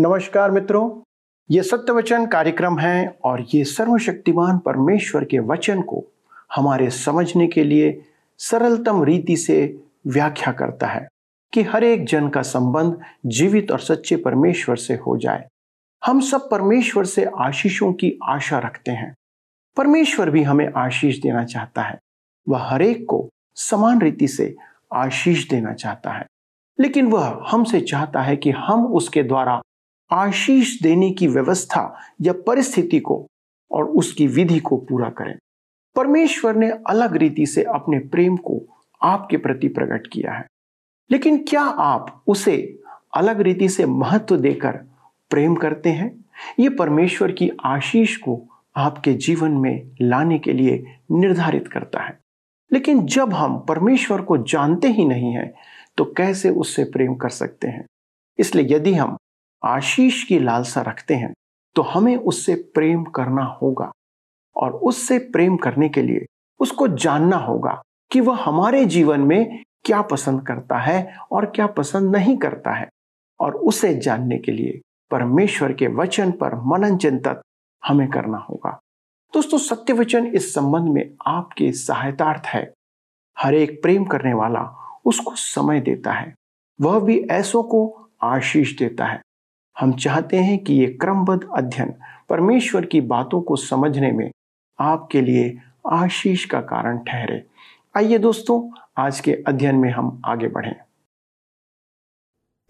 नमस्कार मित्रों, ये सत्य वचन कार्यक्रम है और ये सर्वशक्तिमान परमेश्वर के वचन को हमारे समझने के लिए सरलतम रीति से व्याख्या करता है कि हर एक जन का संबंध जीवित और सच्चे परमेश्वर से हो जाए। हम सब परमेश्वर से आशीषों की आशा रखते हैं। परमेश्वर भी हमें आशीष देना चाहता है। वह हर एक को समान रीति से आशीष देना चाहता है। लेकिन वह हमसे चाहता है कि हम उसके द्वारा आशीष देने की व्यवस्था या परिस्थिति को और उसकी विधि को पूरा करें। परमेश्वर ने अलग रीति से अपने प्रेम को आपके प्रति प्रकट किया है। लेकिन क्या आप उसे अलग रीति से महत्व देकर प्रेम करते हैं? ये परमेश्वर की आशीष को आपके जीवन में लाने के लिए निर्धारित करता है। लेकिन जब हम परमेश्वर को जानते ही नहीं हैं तो कैसे उससे प्रेम कर सकते हैं? इसलिए यदि हम आशीष की लालसा रखते हैं तो हमें उससे प्रेम करना होगा। और उससे प्रेम करने के लिए उसको जानना होगा कि वह हमारे जीवन में क्या पसंद करता है और क्या पसंद नहीं करता है। और उसे जानने के लिए परमेश्वर के वचन पर मनन चिंतन हमें करना होगा। दोस्तों सत्य वचन इस संबंध में आपके सहायतार्थ है। हर एक प्रेम करने वाला उसको समय देता है। वह भी ऐसों को आशीष देता है। हम चाहते हैं कि ये क्रमबद्ध अध्ययन परमेश्वर की बातों को समझने में आपके लिए आशीष का कारण ठहरे। आइए दोस्तों, आज के अध्ययन में हम आगे बढ़ें।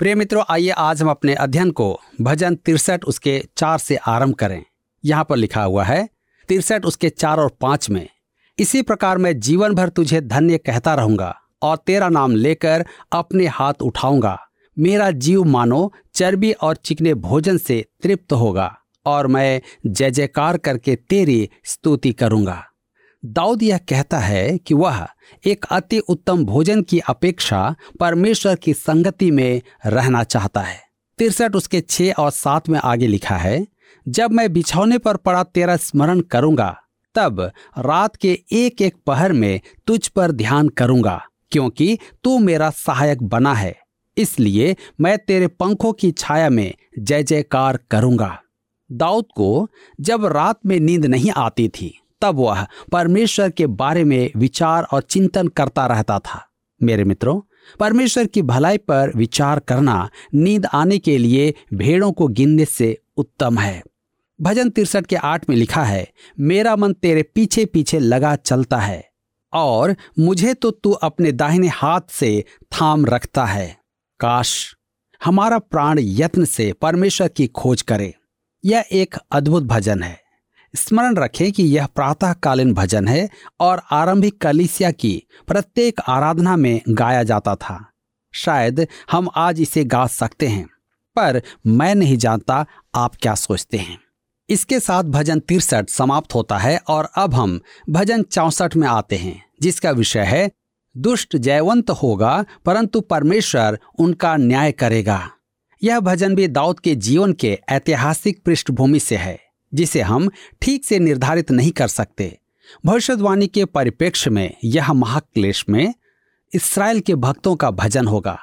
प्रिय मित्रों, आइए आज हम अपने अध्ययन को भजन तिरसठ उसके चार से आरंभ करें। यहाँ पर लिखा हुआ है, तिरसठ उसके चार और पाँच में, इसी प्रकार मैं जीवन भर तुझे धन्य कहता रहूँगा और तेरा नाम लेकर अपने हाथ उठाऊँगा। मेरा जीव मानो, चर्बी और चिकने भोजन से तृप्त होगा और मैं जय जयकार करके तेरी स्तुति करूँगा। दाऊद यह कहता है कि वह एक अति उत्तम भोजन की अपेक्षा परमेश्वर की संगति में रहना चाहता है। तिरसठ उसके छह और सात में आगे लिखा है, जब मैं बिछौने पर पड़ा तेरा स्मरण करूँगा, तब रात के एक एक पहर में तुझ पर ध्यान करूँगा, क्योंकि तू मेरा सहायक बना है। इसलिए मैं तेरे पंखों की छाया में जय जयकार करूँगा। दाऊद को जब रात में नींद नहीं आती थी, तब वह परमेश्वर के बारे में विचार और चिंतन करता रहता था। मेरे मित्रों, परमेश्वर की भलाई पर विचार करना नींद आने के लिए भेड़ों को गिनने से उत्तम है। भजन तिरसठ के आठ में लिखा है, मेरा मन तेरे पीछे पीछे लगा चलता है, और मुझे तो तू अपने दाहिने हाथ से थाम रखता है। काश हमारा प्राण यत्न से परमेश्वर की खोज करे। यह एक अद्भुत भजन है। स्मरण रखें कि यह प्रातःकालीन भजन है और आरंभिक कलिसिया की प्रत्येक आराधना में गाया जाता था। शायद हम आज इसे गा सकते हैं, पर मैं नहीं जानता आप क्या सोचते हैं। इसके साथ भजन तिरसठ समाप्त होता है और अब हम भजन चौसठ में आते हैं, जिसका विषय है दुष्ट जयवंत होगा, परंतु परमेश्वर उनका न्याय करेगा। यह भजन भी दाऊद के जीवन के ऐतिहासिक पृष्ठभूमि से है, जिसे हम ठीक से निर्धारित नहीं कर सकते। भविष्यवाणी के परिप्रेक्ष्य में यह महाक्लेश में इसराइल के भक्तों का भजन होगा।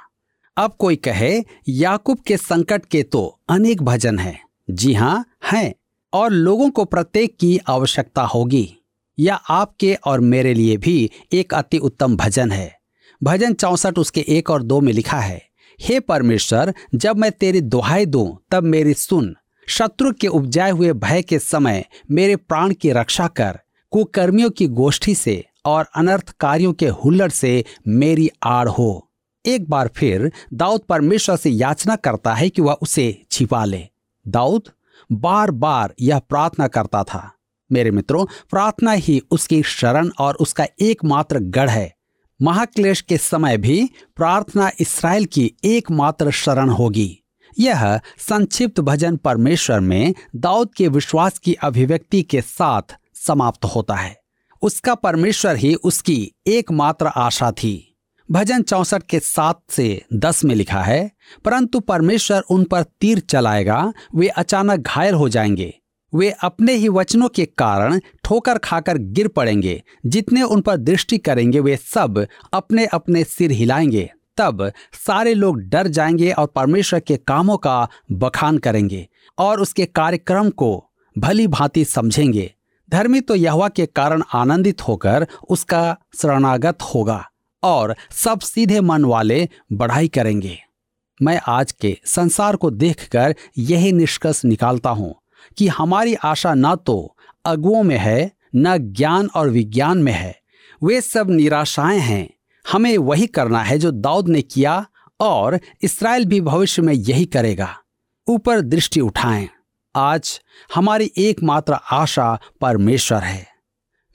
अब कोई कहे, याकूब के संकट के तो अनेक भजन हैं। जी हाँ हैं, और लोगों को प्रत्येक की आवश्यकता होगी। यह आपके और मेरे लिए भी एक अति उत्तम भजन है। भजन चौसठ उसके एक और दो में लिखा है, हे परमेश्वर, जब मैं तेरी दुहाई दूँ, तब मेरी सुन। शत्रु के उपजाए हुए भय के समय मेरे प्राण की रक्षा कर। कुकर्मियों की गोष्ठी से और अनर्थकारियों के हुल्लड़ से मेरी आड़ हो। एक बार फिर दाऊद परमेश्वर से याचना करता है कि वह उसे छिपा ले। दाऊद बार बार यह प्रार्थना करता था। मेरे मित्रों, प्रार्थना ही उसकी शरण और उसका एकमात्र गढ़ है। महाक्लेश के समय भी प्रार्थना इसराइल की एकमात्र शरण होगी। यह संक्षिप्त भजन परमेश्वर में दाऊद के विश्वास की अभिव्यक्ति के साथ समाप्त होता है। उसका परमेश्वर ही उसकी एकमात्र आशा थी। भजन चौसठ के सात से दस में लिखा है, परंतु परमेश्वर उन पर तीर चलाएगा, वे अचानक घायल हो जाएँगे। वे अपने ही वचनों के कारण ठोकर खाकर गिर पड़ेंगे। जितने उन पर दृष्टि करेंगे, वे सब अपने अपने सिर हिलाएँगे। तब सारे लोग डर जाएँगे और परमेश्वर के कामों का बखान करेंगे और उसके कार्यक्रम को भली भांति समझेंगे। धर्मी तो यहवा के कारण आनंदित होकर उसका शरणागत होगा और सब सीधे मन वाले बढ़ाई करेंगे। मैं आज के संसार को देखकर यही निष्कर्ष निकालता हूँ। कि हमारी आशा न तो अगुओं में है, न ज्ञान और विज्ञान में है। वे सब निराशाएँ हैं। हमें वही करना है जो दाऊद ने किया और इसराइल भी भविष्य में यही करेगा। ऊपर दृष्टि उठाएँ। आज हमारी एकमात्र आशा परमेश्वर है।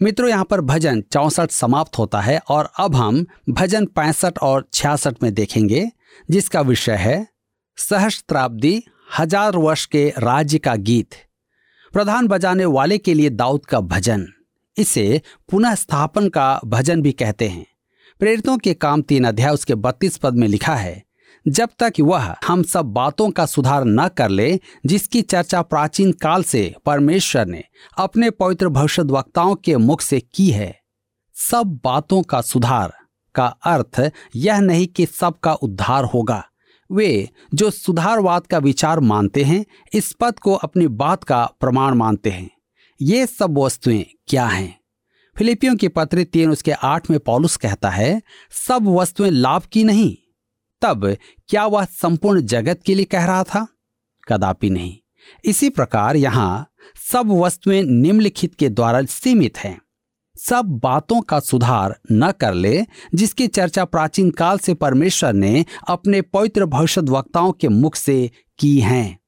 मित्रों, यहाँ पर भजन चौसठ समाप्त होता है और अब हम भजन पैंसठ और छियासठ में देखेंगे, जिसका विषय है सहस्त्राब्दी हज़ार वर्ष के राज्य का गीत, प्रधान बजाने वाले के लिए दाऊद का भजन, इसे पुनः स्थापन का भजन भी कहते हैं। प्रेरितों के काम तीन अध्याय उसके बत्तीस पद में लिखा है, जब तक वह हम सब बातों का सुधार न कर ले, जिसकी चर्चा प्राचीन काल से परमेश्वर ने अपने पवित्र भविष्य वक्ताओं के मुख से की है, सब बातों का सुधार का अर्थ यह नहीं कि सबका उद्धार होगा। वे जो सुधारवाद का विचार मानते हैं, इस पद को अपनी बात का प्रमाण मानते हैं। ये सब वस्तुएँ क्या हैं? फिलिपियों की पत्र तीन उसके आठ में पॉलुस कहता है, सब वस्तुएँ लाभ की नहीं। तब क्या वह संपूर्ण जगत के लिए कह रहा था? कदापि नहीं। इसी प्रकार यहाँ सब वस्तुएँ निम्नलिखित के द्वारा सीमित हैं। सब बातों का सुधार न कर ले, जिसकी चर्चा प्राचीन काल से परमेश्वर ने अपने पवित्र भविष्य वक्ताओं के मुख से की है।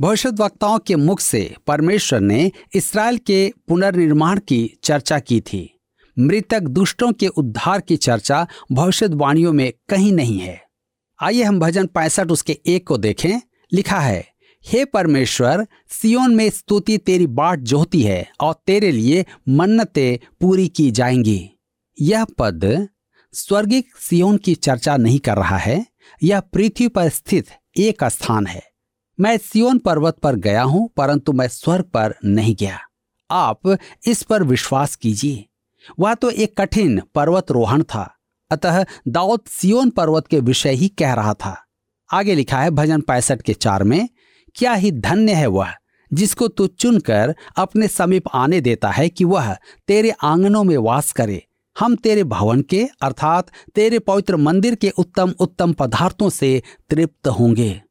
भविष्य वक्ताओं के मुख से परमेश्वर ने इसराइल के पुनर्निर्माण की चर्चा की थी। मृतक दुष्टों के उद्धार की चर्चा भविष्यवाणियों में कहीं नहीं है। आइए हम भजन पैंसठ उसके एक को देखें। लिखा है हे परमेश्वर सियोन में स्तुति तेरी बाट जोहती है और तेरे लिए मन्नतें पूरी की जाएँगी। यह पद स्वर्गिक सियोन की चर्चा नहीं कर रहा है, यह पृथ्वी पर स्थित एक स्थान है। मैं सियोन पर्वत पर गया हूँ, परंतु मैं स्वर्ग पर नहीं गया। आप इस पर विश्वास कीजिए। वह तो एक कठिन पर्वत रोहण था, अतः दाऊद सियोन पर्वत के विषय ही कह रहा था। आगे लिखा है भजन पैंसठ के चार में क्या ही धन्य है वह, जिसको तू चुनकर अपने समीप आने देता है कि वह तेरे आंगनों में वास करे। हम तेरे भवन के, अर्थात तेरे पवित्र मंदिर के उत्तम उत्तम पदार्थों से तृप्त होंगे।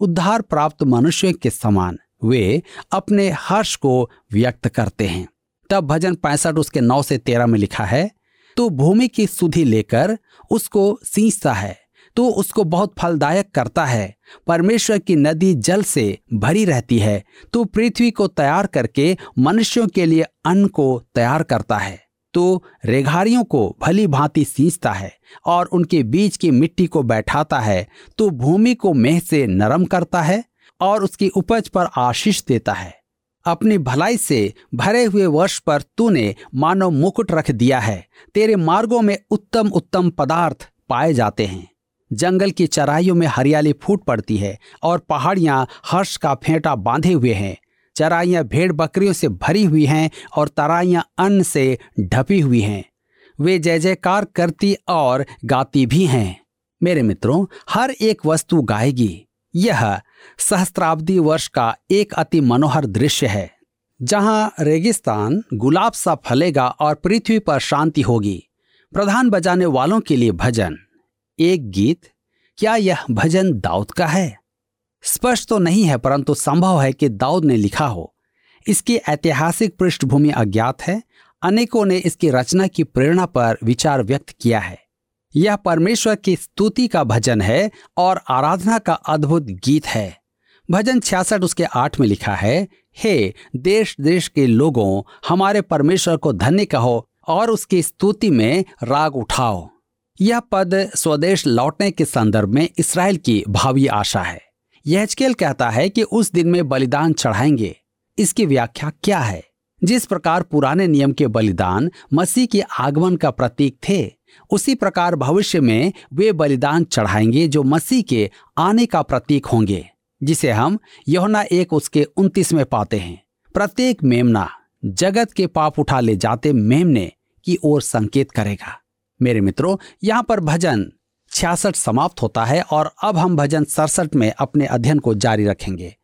उद्धार प्राप्त मनुष्य के समान वे अपने हर्ष को व्यक्त करते हैं। तब भजन पैंसठ उसके नौ से तेरह में लिखा है तो भूमि की सुधि लेकर उसको सींचता है तो उसको बहुत फलदायक करता है। परमेश्वर की नदी जल से भरी रहती है। तो पृथ्वी को तैयार करके मनुष्यों के लिए अन्न को तैयार करता है। तो रेघारियों को भली भांति सींचता है और उनके बीच की मिट्टी को बैठाता है। तो भूमि को मेह से नरम करता है और उसकी उपज पर आशीष देता है। अपनी भलाई से भरे हुए वर्ष पर तूने मानव मुकुट रख दिया है। तेरे मार्गों में उत्तम उत्तम पदार्थ पाए जाते हैं। जंगल की चराइयों में हरियाली फूट पड़ती है और पहाड़ियाँ हर्ष का फेंटा बांधे हुए हैं। चराइयाँ भेड़ बकरियों से भरी हुई हैं और तराइयाँ अन्न से ढपी हुई हैं। वे जय जयकार करती और गाती भी हैं। मेरे मित्रों, हर एक वस्तु गाएगी। यह सहस्त्राब्दी वर्ष का एक अति मनोहर दृश्य है, जहाँ रेगिस्तान गुलाब सा फलेगा और पृथ्वी पर शांति होगी। प्रधान बजाने वालों के लिए भजन। एक गीत, क्या यह भजन दाऊद का है? स्पष्ट तो नहीं है, परंतु संभव है कि दाऊद ने लिखा हो। इसकी ऐतिहासिक पृष्ठभूमि अज्ञात है। अनेकों ने इसकी रचना की प्रेरणा पर विचार व्यक्त किया है। यह परमेश्वर की स्तुति का भजन है और आराधना का अद्भुत गीत है। भजन छियासठ उसके आठ में लिखा है, हे देश देश के लोगों, हमारे परमेश्वर को धन्य कहो और उसकी स्तुति में राग उठाओ। यह पद स्वदेश लौटने के संदर्भ में इसराइल की भावी आशा है। यहल कहता है कि उस दिन में बलिदान चढ़ाएँगे। इसकी व्याख्या क्या है? जिस प्रकार पुराने नियम के बलिदान मसीह के आगमन का प्रतीक थे, उसी प्रकार भविष्य में वे बलिदान चढ़ाएँगे जो मसीह के आने का प्रतीक होंगे, जिसे हम यौना एक उसके उन्तीस में पाते हैं। प्रत्येक मेमना जगत के पाप उठा ले जाते मेमने की ओर संकेत करेगा। मेरे मित्रों, यहाँ पर भजन छियासठ समाप्त होता है और अब हम भजन सड़सठ में अपने अध्ययन को जारी रखेंगे।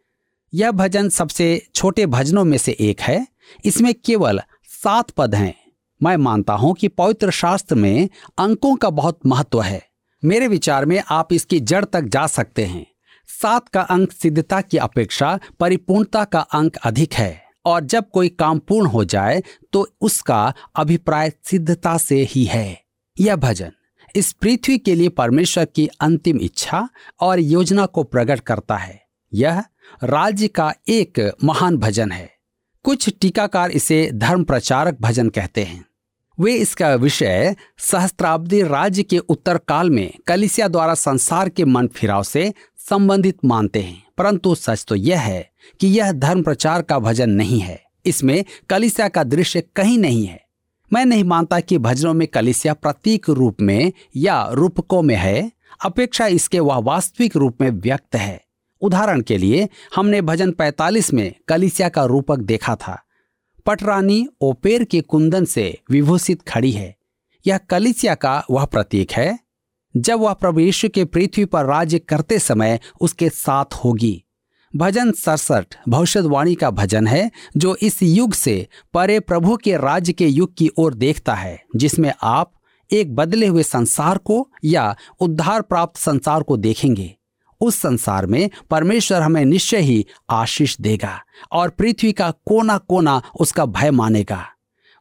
यह भजन सबसे छोटे भजनों में से एक है। इसमें केवल सात पद हैं। मैं मानता हूँ कि पवित्र शास्त्र में अंकों का बहुत महत्व है। मेरे विचार में आप इसकी जड़ तक जा सकते हैं। सात का अंक सिद्धता की अपेक्षा परिपूर्णता का अंक अधिक है और जब कोई काम पूर्ण हो जाए तो उसका अभिप्राय सिद्धता से ही है। यह भजन। इस पृथ्वी के लिए परमेश्वर की अंतिम इच्छा और योजना को प्रकट करता है। यह राज्य का एक महान भजन है। कुछ टीकाकार इसे धर्म प्रचारक भजन कहते हैं। वे इसका विषय सहस्त्राब्दी राज्य के उत्तर काल में कलिसिया द्वारा संसार के मन फिराव से संबंधित मानते हैं। परंतु सच तो यह है कि यह धर्म प्रचार का भजन नहीं है। इसमें कलिसिया का दृश्य कहीं नहीं है। मैं नहीं मानता कि भजनों में कलिसिया प्रतीक रूप में या रूपकों में है। अपेक्षा इसके वह वास्तविक रूप में व्यक्त है। उदाहरण के लिए, हमने भजन 45 में कलिसिया का रूपक देखा था। पटरानी ओपेर के कुंदन से विभूषित खड़ी है। यह कलिसिया का वह प्रतीक है। जब वह प्रभु यीशु के पृथ्वी पर राज्य करते समय उसके साथ होगी। भजन सड़सठ भविष्यवाणी का भजन है, जो इस युग से परे प्रभु के राज्य के युग की ओर देखता है, जिसमें आप एक बदले हुए संसार को या उद्धार प्राप्त संसार को देखेंगे। उस संसार में परमेश्वर हमें निश्चय ही आशीष देगा और पृथ्वी का कोना कोना उसका भय मानेगा।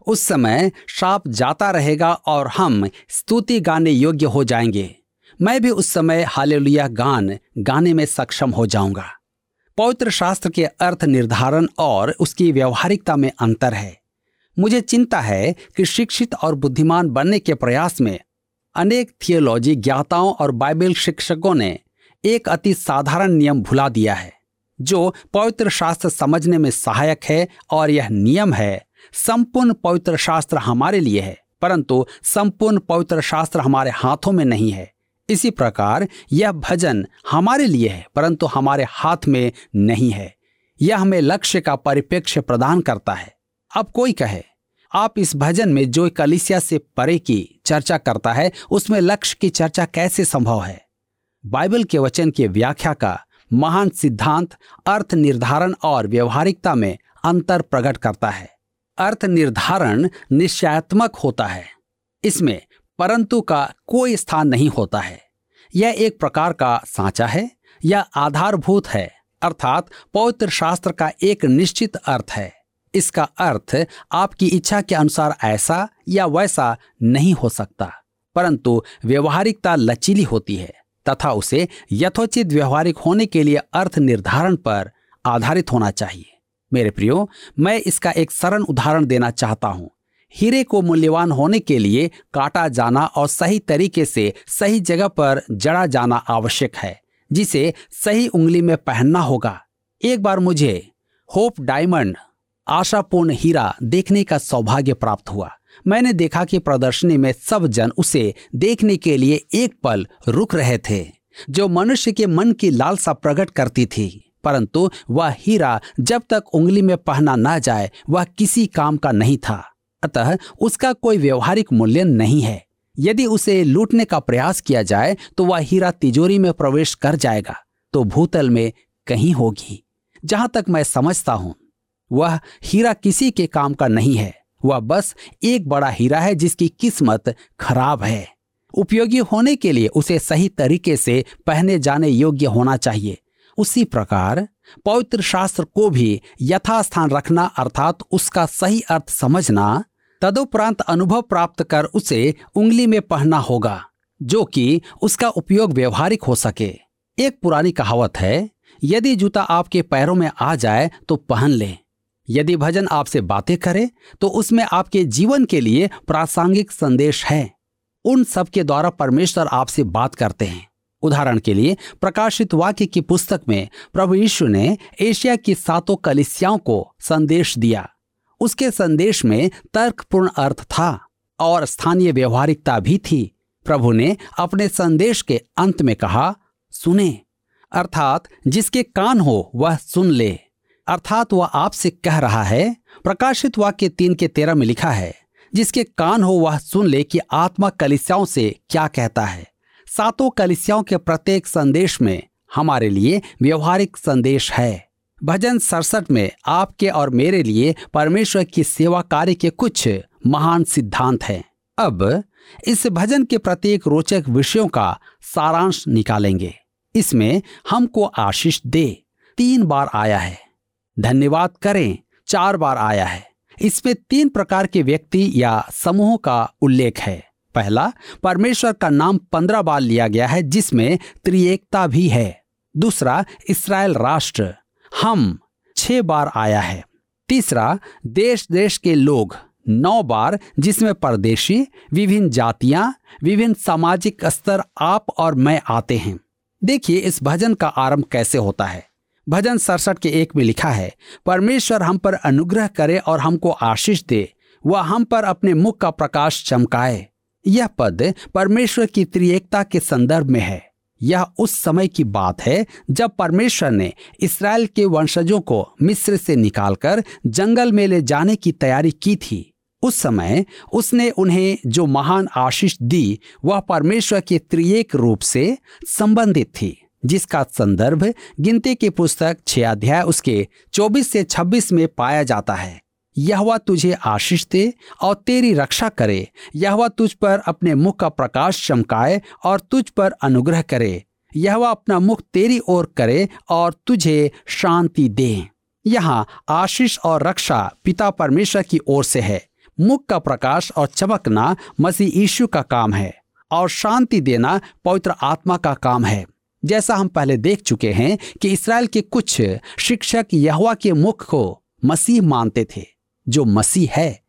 उस समय श्राप जाता रहेगा और हम स्तुति गाने योग्य हो जाएँगे। मैं भी उस समय हालेलुया गान गाने में सक्षम हो जाऊँगा। पवित्र शास्त्र के अर्थ निर्धारण और उसकी व्यवहारिकता में अंतर है। मुझे चिंता है कि शिक्षित और बुद्धिमान बनने के प्रयास में अनेक थियोलॉजी ज्ञाताओं और बाइबल शिक्षकों ने एक अति साधारण नियम भुला दिया है, जो पवित्र शास्त्र समझने में सहायक है और यह नियम है, संपूर्ण पवित्र शास्त्र हमारे लिए है, परंतु संपूर्ण पवित्र शास्त्र हमारे हाथों में नहीं है। इसी प्रकार यह भजन हमारे लिए है, परंतु हमारे हाथ में नहीं है। यह हमें लक्ष्य का परिप्रेक्ष्य प्रदान करता है। अब कोई कहे, आप इस भजन में जो कलिसिया से परे की चर्चा करता है, उसमें लक्ष्य की चर्चा कैसे संभव है? बाइबल के वचन की व्याख्या का महान सिद्धांत अर्थ निर्धारण और व्यवहारिकता में अंतर प्रकट करता है। अर्थ निर्धारण निश्चयात्मक होता है। इसमें परंतु का कोई स्थान नहीं होता है। यह एक प्रकार का सांचा है या आधारभूत है, अर्थात पवित्र शास्त्र का एक निश्चित अर्थ है। इसका अर्थ आपकी इच्छा के अनुसार ऐसा या वैसा नहीं हो सकता, परंतु व्यवहारिकता लचीली होती है, तथा उसे यथोचित व्यवहारिक होने के लिए अर्थ निर्धारण पर आधारित होना चाहिए। मेरे प्रियो, मैं इसका एक सरल उदाहरण देना चाहता हूँ। हीरे को मूल्यवान होने के लिए काटा जाना और सही तरीके से सही जगह पर जड़ा जाना आवश्यक है, जिसे सही उंगली में पहनना होगा। एक बार मुझे होप डायमंड, आशापूर्ण हीरा देखने का सौभाग्य प्राप्त हुआ। मैंने देखा कि प्रदर्शनी में सब जन उसे देखने के लिए एक पल रुक रहे थे, जो मनुष्य के मन की लालसा प्रकट करती थी। परंतु वह हीरा जब तक उंगली में पहना ना जाए, वह किसी काम का नहीं था। अतः उसका कोई व्यवहारिक मूल्य नहीं है। यदि उसे लूटने का प्रयास किया जाए तो वह हीरा तिजोरी में प्रवेश कर जाएगा तो भूतल में कहीं होगी। जहाँ तक मैं समझता हूँ, वह हीरा किसी के काम का नहीं है, वह बस एक बड़ा हीरा है जिसकी किस्मत खराब है। उपयोगी होने के लिए उसे सही तरीके से पहने जाने योग्य होना चाहिए। उसी प्रकार पवित्र शास्त्र को भी यथास्थान रखना अर्थात उसका सही अर्थ समझना, तदुपरांत अनुभव प्राप्त कर उसे उंगली में पहनना होगा, जो कि उसका उपयोग व्यवहारिक हो सके। एक पुरानी कहावत है, यदि जूता आपके पैरों में आ जाए तो पहन लें। यदि भजन आपसे बातें करे तो उसमें आपके जीवन के लिए प्रासंगिक संदेश है। उन सबके द्वारा परमेश्वर आपसे बात करते हैं। उदाहरण के लिए, प्रकाशित वाक्य की पुस्तक में प्रभु यीशु ने एशिया की सातों कलिसियाओं को संदेश दिया। उसके संदेश में तर्कपूर्ण अर्थ था और स्थानीय व्यवहारिकता भी थी। प्रभु ने अपने संदेश के अंत में कहा, सुने। अर्थात, जिसके कान हो, वह सुन ले। अर्थात, वह आपसे कह रहा है, प्रकाशित वाक्य तीन के तेरह में लिखा है, जिसके कान हो, वह सुन ले कि आत्मा कलिसियाओं से क्या कहता है। सातों कलिसियाओं के प्रत्येक संदेश में हमारे लिए व्यवहारिक संदेश है। भजन सड़सठ में आपके और मेरे लिए परमेश्वर की सेवा कार्य के कुछ महान सिद्धांत हैं। अब इस भजन के प्रत्येक रोचक विषयों का सारांश निकालेंगे। इसमें हमको आशीष दे। तीन बार आया है। धन्यवाद करें, चार बार आया है। इसमें तीन प्रकार के व्यक्ति या समूहों का उल्लेख है। पहला, परमेश्वर का नाम पंद्रह बार लिया गया है, जिसमें त्रिएकता भी है। दूसरा इसराइल राष्ट्र। हम, छह बार आया है। तीसरा, देश देश के लोग। नौ बार, जिसमें परदेशी, विभिन्न जातियाँ, विभिन्न सामाजिक स्तर आप और मैं आते हैं। देखिए, इस भजन का आरंभ कैसे होता है। भजन सड़सठ के एक में लिखा है, परमेश्वर हम पर अनुग्रह करे और हमको आशीष दे। वह हम पर अपने मुख का प्रकाश चमकाए। यह पद परमेश्वर की त्रिएकता के संदर्भ में है। यह उस समय की बात है जब परमेश्वर ने इसराइल के वंशजों को मिस्र से निकालकर जंगल में ले जाने की तैयारी की थी। उस समय उसने उन्हें जो महान आशीष दी, वह परमेश्वर के त्रिएक रूप से संबंधित थी, जिसका संदर्भ गिनती की पुस्तक छह अध्याय उसके 24 से 26 में पाया जाता है। यह तुझे आशीष दे और तेरी रक्षा करे। यह तुझ पर अपने मुख का प्रकाश चमकाए और तुझ पर अनुग्रह करे। यह अपना मुख तेरी ओर करे और तुझे शांति दे। यहाँ आशीष और रक्षा पिता परमेश्वर की ओर से है। मुख का प्रकाश और चमकना मसीह यीशु का काम है और शांति देना पवित्र आत्मा का काम है। जैसा हम पहले देख चुके हैं कि इसराइल के कुछ शिक्षक यहवा के मुख को मसीह मानते थे। जो मसीह है,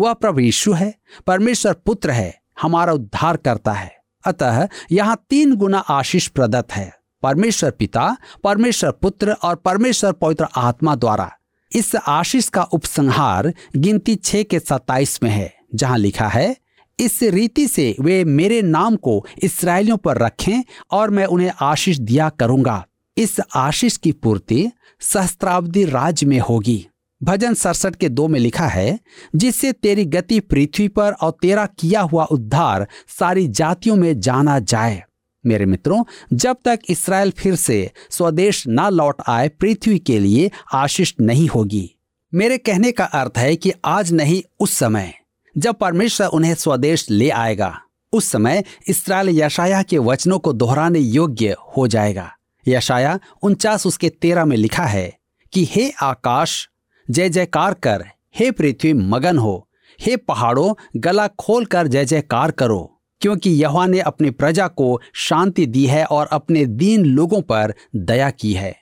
वह प्रभु यीशु है, परमेश्वर पुत्र है, हमारा उद्धार करता है। अतः यहाँ तीन गुना आशीष प्रदत्त है, परमेश्वर पिता, परमेश्वर पुत्र और परमेश्वर पवित्र आत्मा द्वारा। इस आशीष का उपसंहार गिनती छह के सत्ताईस में है, जहाँ लिखा है, इस रीति से वे मेरे नाम को इसराइलियों पर रखें और मैं उन्हें आशीष दिया करूँगा। इस आशीष की पूर्ति सहस्त्राब्दी राज्य में होगी। भजन सड़सठ के दो में लिखा है, जिससे तेरी गति पृथ्वी पर और तेरा किया हुआ उद्धार सारी जातियों में जाना जाए। मेरे मित्रों, जब तक इसराइल फिर से स्वदेश न लौट आए, पृथ्वी के लिए आशीष नहीं होगी। मेरे कहने का अर्थ है कि आज नहीं, उस समय, जब परमेश्वर उन्हें स्वदेश ले आएगा, उस समय इसराइल यशाया के वचनों को दोहराने योग्य हो जाएगा। यशाया उनचास उसके तेरह में लिखा है कि, हे आकाश जय जयकार कर, हे पृथ्वी मगन हो, हे पहाड़ों गला खोल कर जय जयकार करो, क्योंकि यहोवा ने अपनी प्रजा को शांति दी है और अपने दीन लोगों पर दया की है।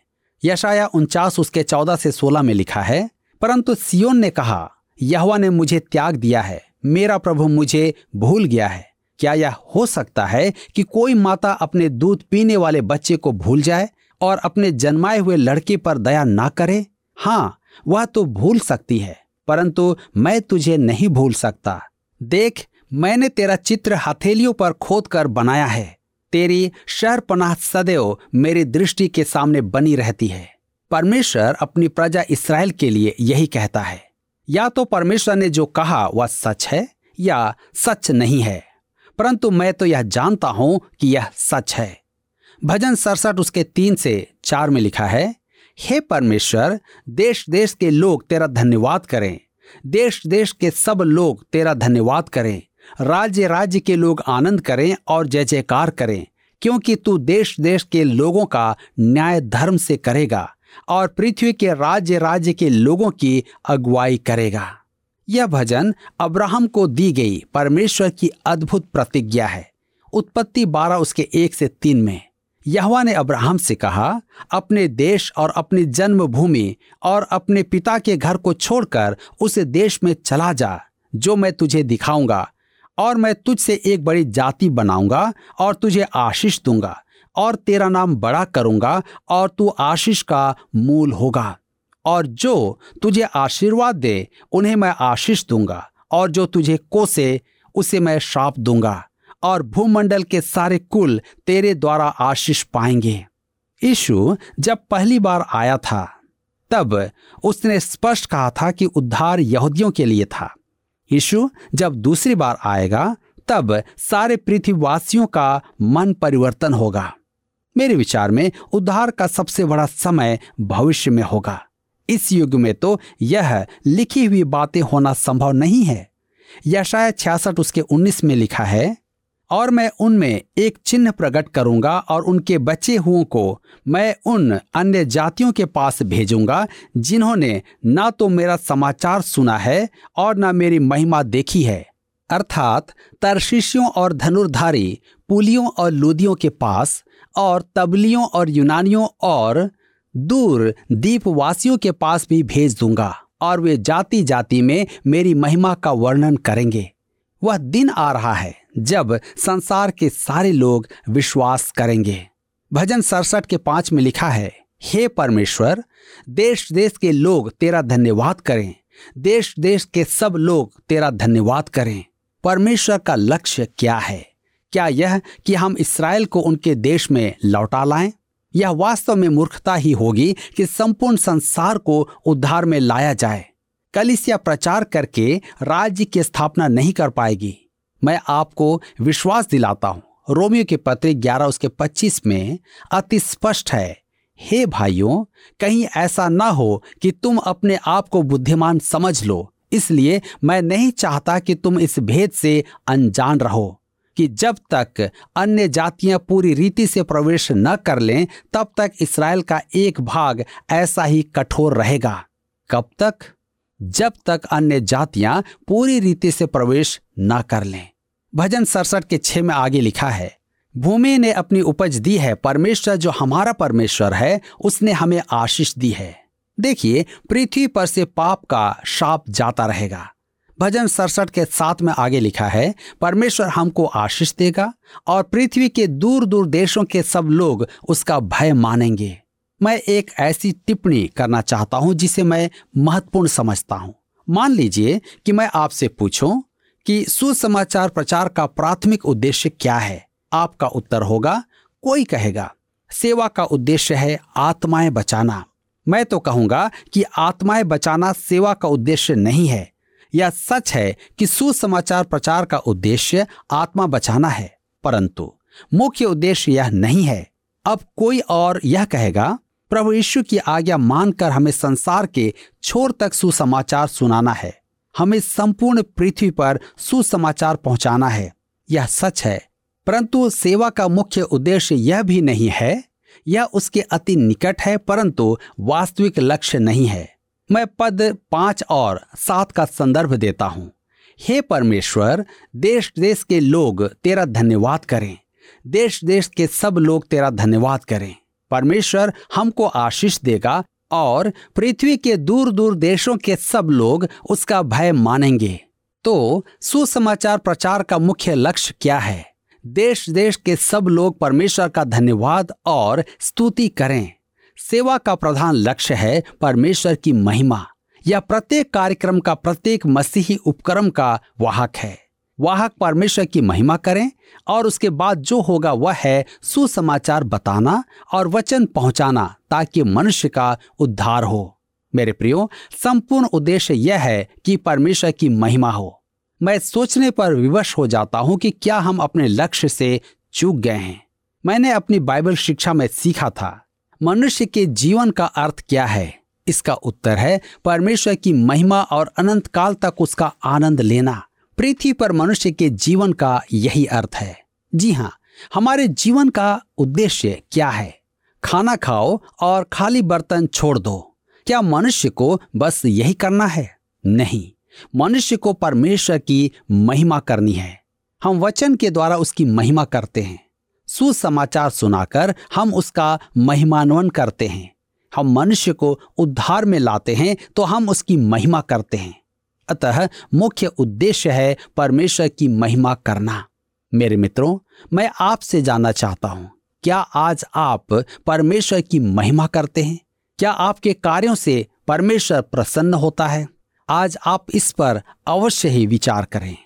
यशाया उनचास उसके चौदह से सोलह में लिखा है, परंतु सियोन ने कहा, यहोवा ने मुझे त्याग दिया है, मेरा प्रभु मुझे भूल गया है। क्या यह हो सकता है कि कोई माता अपने दूध पीने वाले बच्चे को भूल जाए और अपने जन्माए हुए लड़के पर दया ना करे? हाँ वह तो भूल सकती है, परंतु मैं तुझे नहीं भूल सकता। देख, मैंने तेरा चित्र हथेलियों पर खोद कर बनाया है। तेरी शहरपनाह सदैव मेरी दृष्टि के सामने बनी रहती है। परमेश्वर अपनी प्रजा इसराइल के लिए यही कहता है। या तो परमेश्वर ने जो कहा, वह सच है, या सच नहीं है। परंतु मैं तो यह जानता हूँ कि यह सच है। भजन सड़सठ उसके तीन से चार में लिखा है हे परमेश्वर देश देश के लोग तेरा धन्यवाद करें। देश देश के सब लोग तेरा धन्यवाद करें। राज्य राज्य के लोग आनंद करें और जय जयकार करें, क्योंकि तू देश देश के लोगों का न्याय धर्म से करेगा और पृथ्वी के राज्य राज्य के लोगों की अगुवाई करेगा। यह भजन अब्राहम को दी गई परमेश्वर की अद्भुत प्रतिज्ञा है। उत्पत्ति बारह उसके एक से तीन में। यहवा ने अब्राहम से कहा, अपने देश और अपनी जन्मभूमि और अपने पिता के घर को छोड़कर उस देश में चला जा, जो मैं तुझे दिखाऊँगा, और मैं तुझसे एक बड़ी जाति बनाऊँगा और तुझे आशीष दूँगा, और तेरा नाम बड़ा करूँगा, और तू आशीष का मूल होगा, और जो तुझे आशीर्वाद दे, उन्हें मैं आशीष दूँगा, और जो तुझे कोसे, उसे मैं श्राप दूँगा। और भूमंडल के सारे कुल तेरे द्वारा आशीष पाएँगे। यीशु जब पहली बार आया था, तब उसने स्पष्ट कहा था कि उद्धार यहूदियों के लिए था। यीशु जब दूसरी बार आएगा, तब सारे पृथ्वीवासियों का मन परिवर्तन होगा। मेरे विचार में उद्धार का सबसे बड़ा समय भविष्य में होगा। इस युग में तो यह लिखी हुई बातें होना संभव नहीं है। यह शायद छियासठ उसके उन्नीस में लिखा है और मैं उनमें एक चिन्ह प्रकट करूँगा और उनके बचे हुओं को मैं उन अन्य जातियों के पास भेजूँगा, जिन्होंने ना तो मेरा समाचार सुना है और ना मेरी महिमा देखी है। अर्थात तरशीशियों और धनुर्धारी, पुलियों और लूदियों के पास और तबलियों और यूनानियों और दूर दीपवासियों के पास भी भेज दूँगा और वे जाति जाति में मेरी महिमा का वर्णन करेंगे। वह दिन आ रहा है। जब संसार के सारे लोग विश्वास करेंगे। भजन सड़सठ के पाँच में लिखा है, हे परमेश्वर देश देश के लोग तेरा धन्यवाद करें। देश देश के सब लोग तेरा धन्यवाद करें। परमेश्वर का लक्ष्य क्या है? क्या यह कि हम इसराइल को उनके देश में लौटा लाएँ? यह वास्तव में मूर्खता ही होगी कि संपूर्ण संसार को उद्धार में लाया जाए। कलिसिया प्रचार करके राज्य की स्थापना नहीं कर पाएगी। मैं आपको विश्वास दिलाता हूँ। रोमियो के पत्र ग्यारह उसके पच्चीस में अति स्पष्ट है। हे भाइयों, कहीं ऐसा ना हो कि तुम अपने आप को बुद्धिमान समझ लो। इसलिए मैं नहीं चाहता कि तुम इस भेद से अनजान रहो, कि जब तक अन्य जातियाँ पूरी रीति से प्रवेश न कर लें, तब तक इसराइल का एक भाग ऐसा ही कठोर रहेगा। कब तक? जब तक अन्य जातियाँ पूरी रीति से प्रवेश न कर लें। भजन सड़सठ के छह में आगे लिखा है, भूमि ने अपनी उपज दी है, परमेश्वर जो हमारा परमेश्वर है, उसने हमें आशीष दी है। देखिए, पृथ्वी पर से पाप का शाप जाता रहेगा। भजन सड़सठ के साथ में आगे लिखा है, परमेश्वर हमको आशीष देगा और पृथ्वी के दूर दूर देशों के सब लोग उसका भय मानेंगे। मैं एक ऐसी टिप्पणी करना चाहता हूँ जिसे मैं महत्वपूर्ण समझता हूँ। मान लीजिए कि मैं आपसे पूछूँ कि सुसमाचार प्रचार का प्राथमिक उद्देश्य क्या है? आपका उत्तर होगा, कोई कहेगा, सेवा का उद्देश्य है आत्माएँ बचाना। मैं तो कहूँगा कि आत्माएँ बचाना सेवा का उद्देश्य नहीं है। यह सच है कि सुसमाचार प्रचार का उद्देश्य आत्मा बचाना है, परंतु मुख्य उद्देश्य यह नहीं है। अब कोई और यह कहेगा, प्रभु यीशु की आज्ञा मानकर हमें संसार के छोर तक सुसमाचार सुनाना है। हमें संपूर्ण पृथ्वी पर सुसमाचार पहुंचाना है। यह सच है। परंतु सेवा का मुख्य उद्देश्य यह भी नहीं है, यह उसके अति निकट है, परंतु वास्तविक लक्ष्य नहीं है। मैं पद पाँच और सात का संदर्भ देता हूँ। हे परमेश्वर देश देश के लोग तेरा धन्यवाद करें। देश देश के सब लोग तेरा धन्यवाद करें। परमेश्वर हमको आशीष देगा और पृथ्वी के दूर दूर देशों के सब लोग उसका भय मानेंगे। तो सुसमाचार प्रचार का मुख्य लक्ष्य क्या है? देश देश के सब लोग परमेश्वर का धन्यवाद और स्तुति करें। सेवा का प्रधान लक्ष्य है परमेश्वर की महिमा। यह प्रत्येक कार्यक्रम का प्रत्येक मसीही उपक्रम का वाहक है। वाहक परमेश्वर की महिमा करें और उसके बाद जो होगा वह है सुसमाचार बताना और वचन पहुंचाना ताकि मनुष्य का उद्धार हो। मेरे प्रियो, संपूर्ण उद्देश्य यह है कि परमेश्वर की महिमा हो। मैं सोचने पर विवश हो जाता हूँ कि क्या हम अपने लक्ष्य से चूक गए हैं। मैंने अपनी बाइबल शिक्षा में सीखा था, मनुष्य के जीवन का अर्थ क्या है? इसका उत्तर है, परमेश्वर की महिमा और अनंत काल तक उसका आनंद लेना। पृथ्वी पर मनुष्य के जीवन का यही अर्थ है। जी हाँ हमारे जीवन का उद्देश्य क्या है? खाना खाओ और खाली बर्तन छोड़ दो। क्या मनुष्य को बस यही करना है? नहीं, मनुष्य को परमेश्वर की महिमा करनी है। हम वचन के द्वारा उसकी महिमा करते हैं। सुसमाचार सुनाकर हम उसका महिमान्वन करते हैं। हम मनुष्य को उद्धार में लाते हैं तो हम उसकी महिमा करते हैं। अतः मुख्य उद्देश्य है परमेश्वर की महिमा करना। मेरे मित्रों, मैं आपसे जानना चाहता हूँ, क्या आज आप परमेश्वर की महिमा करते हैं? क्या आपके कार्यों से परमेश्वर प्रसन्न होता है? आज आप इस पर अवश्य ही विचार करें।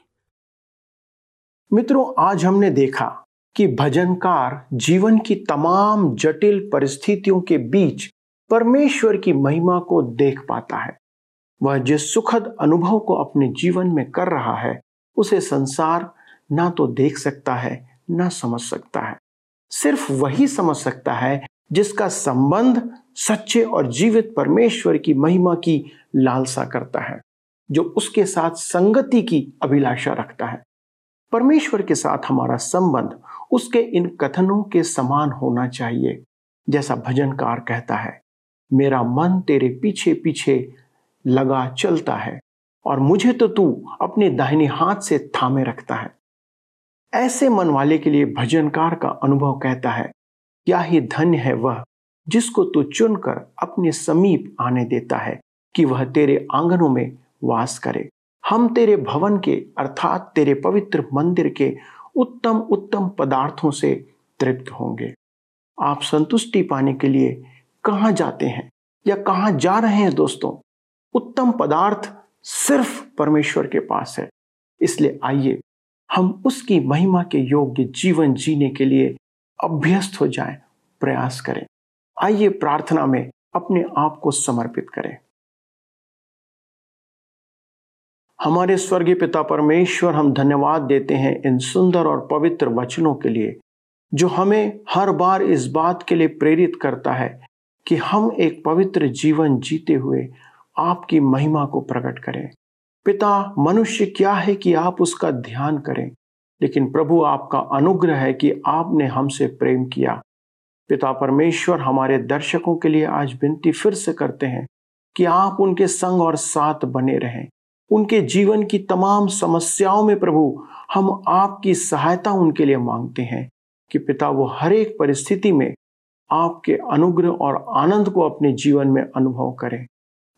मित्रों, आज हमने देखा कि भजनकार जीवन की तमाम जटिल परिस्थितियों के बीच परमेश्वर की महिमा को देख पाता है। वह जिस सुखद अनुभव को अपने जीवन में कर रहा है, उसे संसार ना तो देख सकता है, ना समझ सकता है। सिर्फ़ वही समझ सकता है, जिसका संबंध सच्चे और जीवित परमेश्वर की महिमा की लालसा करता है, जो उसके साथ संगति की अभिलाषा रखता है। परमेश्वर के साथ हमारा संबंध उसके इन कथनों के समान होना चाहिए, जैसा भजनकार कहता है, मेरा मन तेरे पीछे पीछे लगा चलता है और मुझे तो तू अपने दाहिने हाथ से थामे रखता है। ऐसे मन वाले के लिए भजनकार का अनुभव कहता है, क्या ही धन्य है वह जिसको तू चुनकर अपने समीप आने देता है कि वह तेरे आंगनों में वास करे। हम तेरे भवन के अर्थात तेरे पवित्र मंदिर के उत्तम उत्तम पदार्थों से तृप्त होंगे। आप संतुष्टि पाने के लिए कहाँ जाते हैं या कहाँ जा रहे हैं दोस्तों? उत्तम पदार्थ सिर्फ़ परमेश्वर के पास है। इसलिए आइए हम उसकी महिमा के योग्य जीवन जीने के लिए अभ्यस्त हो जाएँ, प्रयास करें। आइए प्रार्थना में अपने आप को समर्पित करें। हमारे स्वर्गीय पिता परमेश्वर हम धन्यवाद देते हैं इन सुंदर और पवित्र वचनों के लिए जो हमें हर बार इस बात के लिए प्रेरित करता है कि हम एक पवित्र जीवन जीते हुए आपकी महिमा को प्रकट करें। पिता, मनुष्य क्या है कि आप उसका ध्यान करें? लेकिन प्रभु, आपका अनुग्रह है कि आपने हमसे प्रेम किया। पिता परमेश्वर, हमारे दर्शकों के लिए आज विनती फिर से करते हैं कि आप उनके संग और साथ बने रहें। उनके जीवन की तमाम समस्याओं में प्रभु, हम आपकी सहायता उनके लिए मांगते हैं कि पिता, वो हर एक परिस्थिति में आपके अनुग्रह और आनंद को अपने जीवन में अनुभव करें।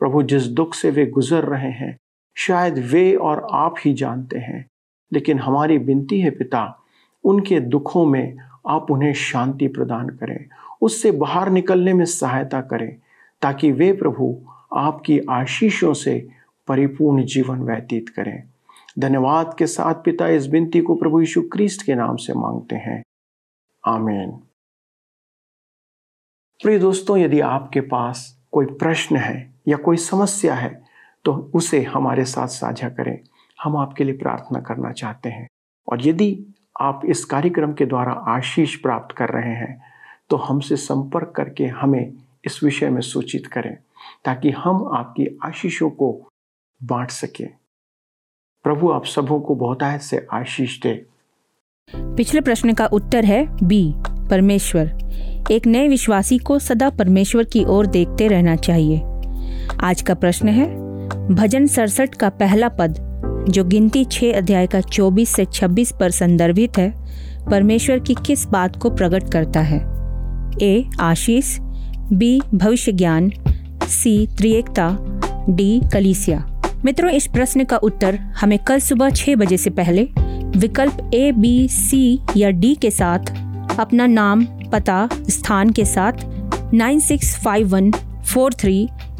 प्रभु जिस दुख से वे गुजर रहे हैं, शायद वे और आप ही जानते हैं। लेकिन हमारी विनती है पिता, उनके दुखों में आप उन्हें शांति प्रदान करें। उससे बाहर निकलने में सहायता करें, ताकि वे प्रभु आपकी आशीषों से परिपूर्ण जीवन व्यतीत करें। धन्यवाद के साथ पिता इस विनती को प्रभु यीशु क्रिस्ट के नाम से मांगते हैं। आमीन। प्रिय दोस्तों, यदि आपके पास कोई प्रश्न है या कोई समस्या है तो उसे हमारे साथ साझा करें। हम आपके लिए प्रार्थना करना चाहते हैं। और यदि आप इस कार्यक्रम के द्वारा आशीष प्राप्त कर रहे हैं तो हमसे संपर्क करके हमें इस विषय में सूचित करें, ताकि हम आपकी आशीषों को बांट सकें। प्रभु, आप सबों को बहुतायत से आशीष दे। पिछले प्रश्न का उत्तर है बी, परमेश्वर। एक नए विश्वासी को सदा परमेश्वर की ओर देखते रहना चाहिए। आज का प्रश्न है, भजन सड़सठ का पहला पद, जो गिनती छह अध्याय का 24 से 26 पर संदर्भित है, परमेश्वर की किस बात को प्रकट करता है? ए, आशीष, बी, भविष्य ज्ञान, सी, त्रिएकता, डी, कलीसिया। मित्रों, इस प्रश्न का उत्तर हमें कल सुबह छह बजे से पहले विकल्प ए, बी, सी या डी के साथ, अपना नाम, पता, स्थान के साथ, nine six five one four three